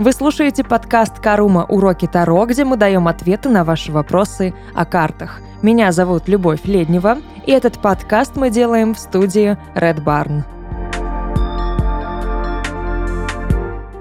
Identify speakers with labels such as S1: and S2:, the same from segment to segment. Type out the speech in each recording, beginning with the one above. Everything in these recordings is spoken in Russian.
S1: Вы слушаете подкаст «Карума. Уроки Таро», где мы даем ответы на ваши вопросы о картах. Меня зовут Любовь Леднева, и этот подкаст мы делаем в студии Red Barn.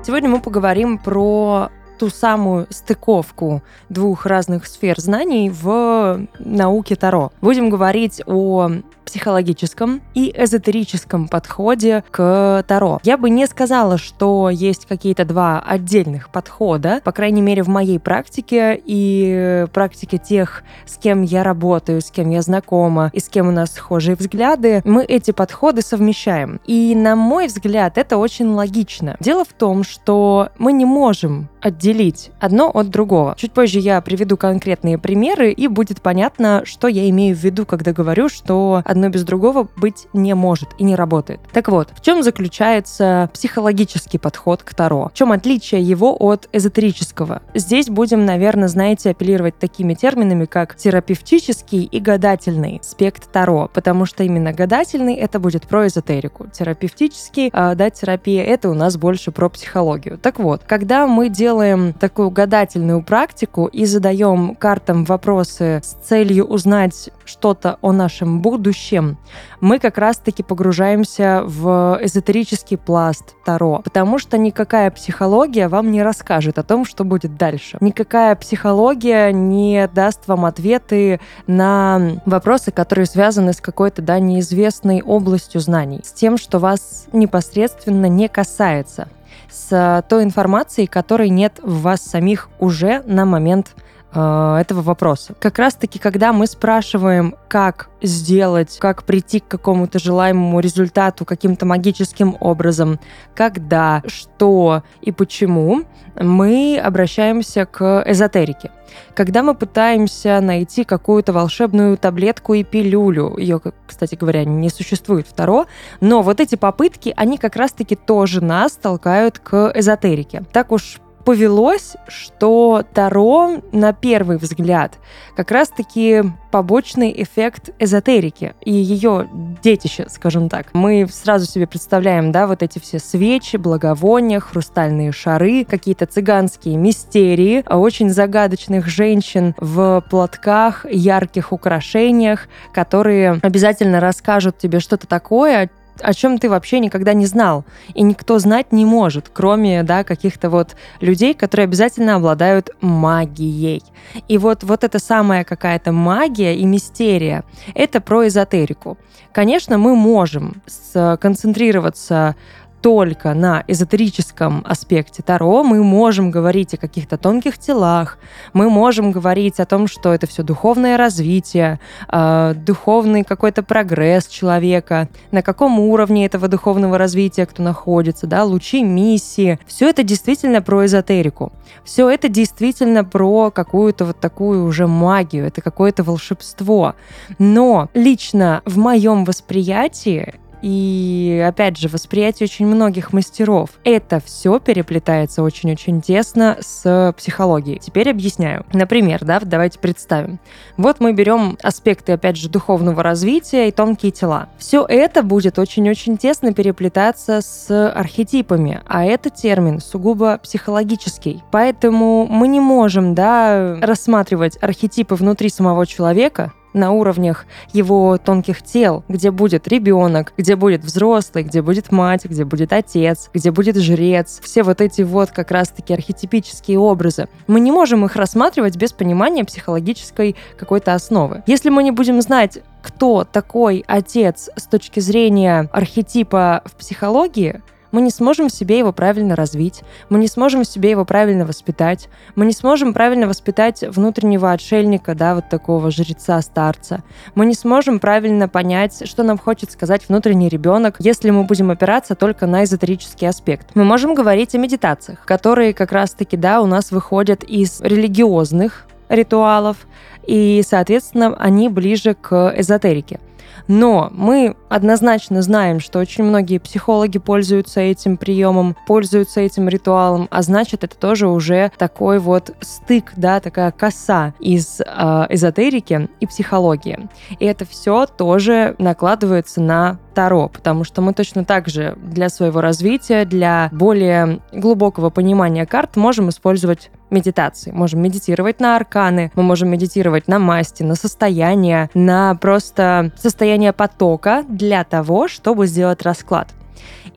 S1: Сегодня мы поговорим про ту самую стыковку двух разных сфер знаний в науке Таро. Будем говорить о психологическом и эзотерическом подходе к Таро. Я бы не сказала, что есть какие-то два отдельных подхода, по крайней мере, в моей практике и практике тех, с кем я работаю, с кем я знакома и с кем у нас схожие взгляды, мы эти подходы совмещаем. И, на мой взгляд, это очень логично. Дело в том, что мы не можем отделить одно от другого. Чуть позже я приведу конкретные примеры, и будет понятно, что я имею в виду, когда говорю, что одно одно без другого быть не может и не работает. Так вот, в чем заключается психологический подход к Таро? В чем отличие его от эзотерического? Здесь будем, наверное, знаете, апеллировать такими терминами, как терапевтический и гадательный аспект Таро, потому что именно гадательный это будет про эзотерику, терапевтический, а, да, терапия это у нас больше про психологию. Так вот, когда мы делаем такую гадательную практику и задаем картам вопросы с целью узнать что-то о нашем будущем, чем мы как раз-таки погружаемся в эзотерический пласт Таро, потому что никакая психология вам не расскажет о том, что будет дальше. Никакая психология не даст вам ответы на вопросы, которые связаны с какой-то да, неизвестной областью знаний, с тем, что вас непосредственно не касается с той информацией, которой нет в вас самих уже на момент этого вопроса. Как раз-таки, когда мы спрашиваем, как сделать, как прийти к какому-то желаемому результату каким-то магическим образом, когда, что и почему, мы обращаемся к эзотерике. Когда мы пытаемся найти какую-то волшебную таблетку и пилюлю, ее, кстати говоря, не существует второ, но вот эти попытки, они как раз-таки тоже нас толкают к эзотерике. Так уж повелось, что Таро, на первый взгляд, как раз-таки побочный эффект эзотерики и ее детище, скажем так. Мы сразу себе представляем, да, вот эти все свечи, благовония, хрустальные шары, какие-то цыганские мистерии, очень загадочных женщин в платках, ярких украшениях, которые обязательно расскажут тебе что-то такое, о чем ты вообще никогда не знал. И никто знать не может, кроме да, каких-то вот людей, которые обязательно обладают магией. И вот, вот эта самая какая-то магия и мистерия, это про эзотерику. Конечно, мы можем сконцентрироваться только на эзотерическом аспекте Таро, мы можем говорить о каких-то тонких телах, мы можем говорить о том, что это все духовное развитие, э, духовный какой-то прогресс человека, на каком уровне этого духовного развития кто находится, да, лучи миссии. Все это действительно про эзотерику. Все это действительно про какую-то вот такую уже магию, это какое-то волшебство. Но лично в моем восприятии и, опять же, восприятие очень многих мастеров. Это все переплетается очень-очень тесно с психологией. Теперь объясняю. Например, да, давайте представим. Вот мы берем аспекты, опять же, духовного развития и тонкие тела. Все это будет очень-очень тесно переплетаться с архетипами, а это термин сугубо психологический. Поэтому мы не можем, да, рассматривать архетипы внутри самого человека, на уровнях его тонких тел, где будет ребенок, где будет взрослый, где будет мать, где будет отец, где будет жрец. Все вот эти вот как раз-таки архетипические образы. Мы не можем их рассматривать без понимания психологической какой-то основы. Если мы не будем знать, кто такой отец с точки зрения архетипа в психологии, мы не сможем в себе его правильно развить, мы не сможем в себе его правильно воспитать, мы не сможем правильно воспитать внутреннего отшельника, да, вот такого жреца-старца. Мы не сможем правильно понять, что нам хочет сказать внутренний ребенок, если мы будем опираться только на эзотерический аспект. Мы можем говорить о медитациях, которые как раз-таки, да, у нас выходят из религиозных ритуалов, и, соответственно, они ближе к эзотерике. Но мы однозначно знаем, что очень многие психологи пользуются этим приемом, пользуются этим ритуалом, а значит, это тоже уже такой вот стык, да, такая коса из э, эзотерики и психологии. И это все тоже накладывается на Таро, потому что мы точно так же для своего развития, для более глубокого понимания карт можем использовать медитации. Можем медитировать на арканы, мы можем медитировать на масти, на состояние, на просто состояние потока для того, чтобы сделать расклад.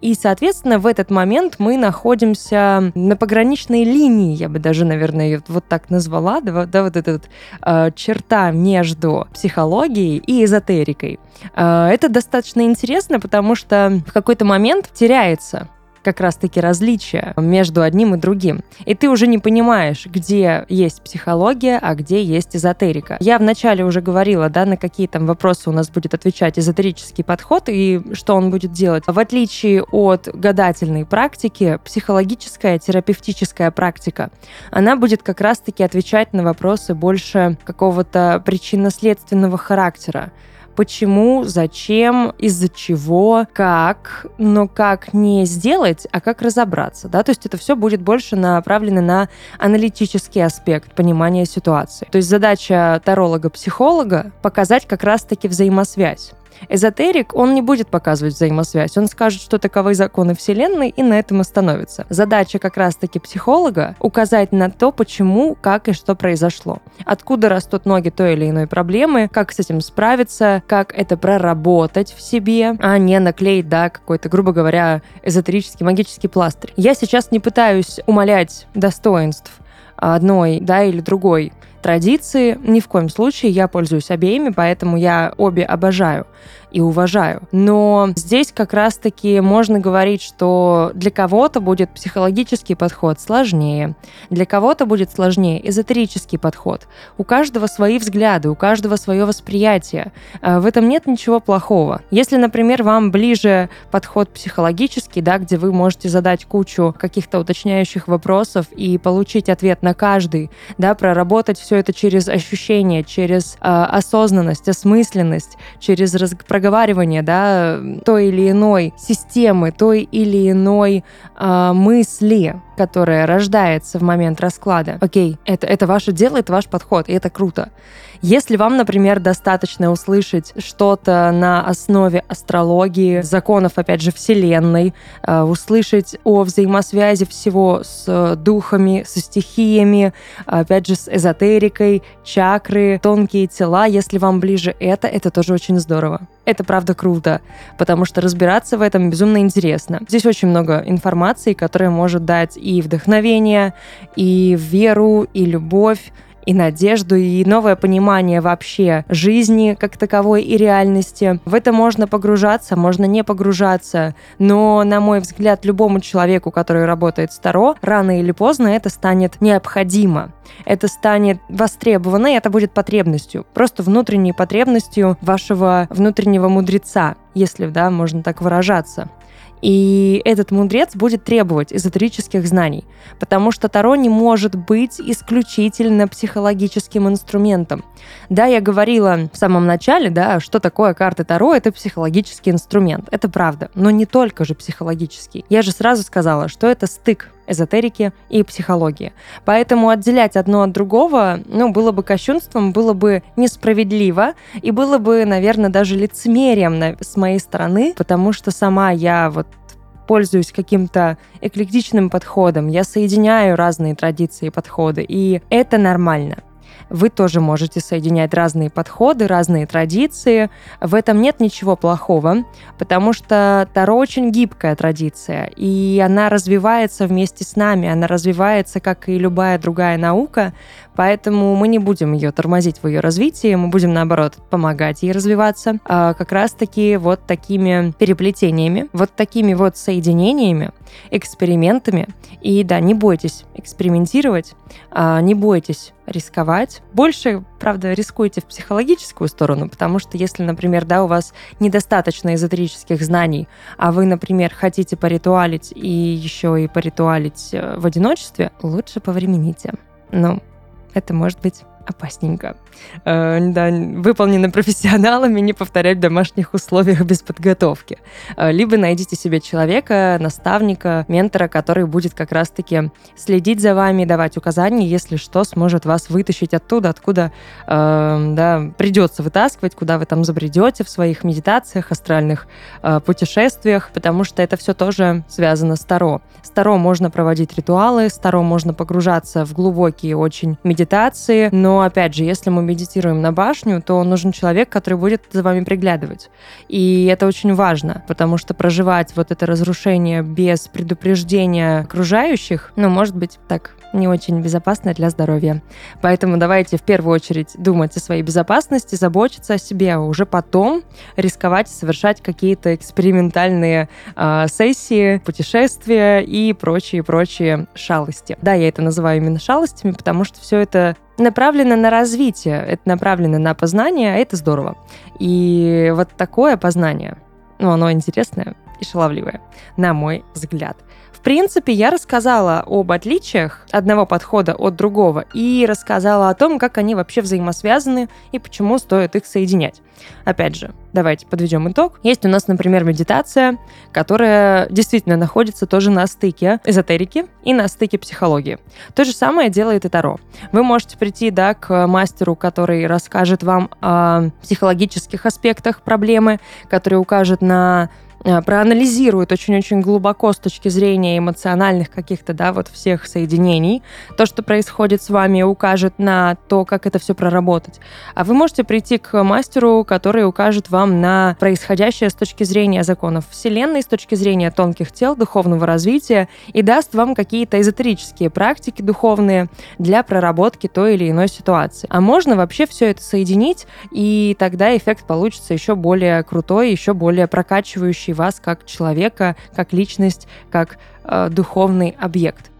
S1: И, соответственно, в этот момент мы находимся на пограничной линии, я бы даже, наверное, ее вот так назвала, да, да вот эта вот, э, черта между психологией и эзотерикой. Э, это достаточно интересно, потому что в какой-то момент теряется как раз-таки различия между одним и другим. И ты уже не понимаешь, где есть психология, а где есть эзотерика. Я вначале уже говорила, да, на какие там вопросы у нас будет отвечать эзотерический подход и что он будет делать. В отличие от гадательной практики, психологическая терапевтическая практика, она будет как раз-таки отвечать на вопросы больше какого-то причинно-следственного характера почему, зачем, из-за чего, как, но как не сделать, а как разобраться, да, то есть это все будет больше направлено на аналитический аспект понимания ситуации. То есть задача таролога-психолога показать как раз-таки взаимосвязь Эзотерик, он не будет показывать взаимосвязь, он скажет, что таковы законы Вселенной, и на этом остановится. Задача как раз-таки психолога — указать на то, почему, как и что произошло. Откуда растут ноги той или иной проблемы, как с этим справиться, как это проработать в себе, а не наклеить, да, какой-то, грубо говоря, эзотерический, магический пластырь. Я сейчас не пытаюсь умалять достоинств одной, да, или другой традиции. Ни в коем случае я пользуюсь обеими, поэтому я обе обожаю и уважаю. Но здесь как раз-таки можно говорить, что для кого-то будет психологический подход сложнее, для кого-то будет сложнее эзотерический подход. У каждого свои взгляды, у каждого свое восприятие. А, в этом нет ничего плохого. Если, например, вам ближе подход психологический, да, где вы можете задать кучу каких-то уточняющих вопросов и получить ответ на каждый, да, проработать все это через ощущение, через э, осознанность, осмысленность, через раз проговаривание да, той или иной системы, той или иной э, мысли, которая рождается в момент расклада. Окей, это, это ваше дело, это ваш подход, и это круто. Если вам, например, достаточно услышать что-то на основе астрологии, законов, опять же, Вселенной, э, услышать о взаимосвязи всего с духами, со стихиями, опять же, с эзотерикой, чакры, тонкие тела, если вам ближе это, это тоже очень здорово. Это правда круто, потому что разбираться в этом безумно интересно. Здесь очень много информации, которая может дать и вдохновение, и веру, и любовь, и надежду, и новое понимание вообще жизни как таковой и реальности. В это можно погружаться, можно не погружаться, но, на мой взгляд, любому человеку, который работает с Таро, рано или поздно это станет необходимо. Это станет востребовано, и это будет потребностью, просто внутренней потребностью вашего внутреннего мудреца, если, да, можно так выражаться. И этот мудрец будет требовать эзотерических знаний, потому что Таро не может быть исключительно психологическим инструментом. Да, я говорила в самом начале, да, что такое карты Таро, это психологический инструмент. Это правда, но не только же психологический. Я же сразу сказала, что это стык эзотерики и психологии. Поэтому отделять одно от другого, ну, было бы кощунством, было бы несправедливо, и было бы, наверное, даже лицемерием с моей стороны, потому что сама я вот пользуюсь каким-то эклектичным подходом, я соединяю разные традиции и подходы, и это нормально вы тоже можете соединять разные подходы, разные традиции. В этом нет ничего плохого, потому что Таро очень гибкая традиция, и она развивается вместе с нами, она развивается, как и любая другая наука, поэтому мы не будем ее тормозить в ее развитии, мы будем, наоборот, помогать ей развиваться, а как раз-таки вот такими переплетениями, вот такими вот соединениями, экспериментами. И да, не бойтесь экспериментировать, а, не бойтесь рисковать. Больше, правда, рискуйте в психологическую сторону, потому что если, например, да, у вас недостаточно эзотерических знаний, а вы, например, хотите поритуалить и еще и поритуалить э, в одиночестве, лучше повремените. Ну, это может быть опасненько. Э, да, выполнены профессионалами, не повторять в домашних условиях без подготовки. Э, либо найдите себе человека, наставника, ментора, который будет как раз-таки следить за вами, давать указания, если что, сможет вас вытащить оттуда, откуда э, да, придется вытаскивать, куда вы там забредете в своих медитациях, астральных э, путешествиях, потому что это все тоже связано с Таро. С Таро можно проводить ритуалы, с Таро можно погружаться в глубокие очень медитации, но, опять же, если мы медитируем на башню, то нужен человек, который будет за вами приглядывать. И это очень важно, потому что проживать вот это разрушение без предупреждения окружающих, ну, может быть, так не очень безопасно для здоровья. Поэтому давайте в первую очередь думать о своей безопасности, заботиться о себе, а уже потом рисковать совершать какие-то экспериментальные э, сессии, путешествия и прочие-прочие шалости. Да, я это называю именно шалостями, потому что все это направлено на развитие, это направлено на познание, а это здорово. И вот такое познание, ну, оно интересное и шаловливое, на мой взгляд. Принципе, я рассказала об отличиях одного подхода от другого и рассказала о том, как они вообще взаимосвязаны и почему стоит их соединять. Опять же, давайте подведем итог. Есть у нас, например, медитация, которая действительно находится тоже на стыке эзотерики и на стыке психологии. То же самое делает и Таро. Вы можете прийти да, к мастеру, который расскажет вам о психологических аспектах проблемы, который укажет на проанализирует очень-очень глубоко с точки зрения эмоциональных каких-то, да, вот всех соединений, то, что происходит с вами, укажет на то, как это все проработать. А вы можете прийти к мастеру, который укажет вам на происходящее с точки зрения законов Вселенной, с точки зрения тонких тел, духовного развития, и даст вам какие-то эзотерические практики духовные для проработки той или иной ситуации. А можно вообще все это соединить, и тогда эффект получится еще более крутой, еще более прокачивающий формирующий вас как человека, как личность, как э, духовный объект.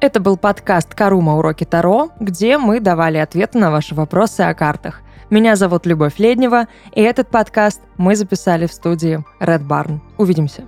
S1: Это был подкаст «Карума. Уроки Таро», где мы давали ответы на ваши вопросы о картах. Меня зовут Любовь Леднева, и этот подкаст мы записали в студии Red Barn. Увидимся.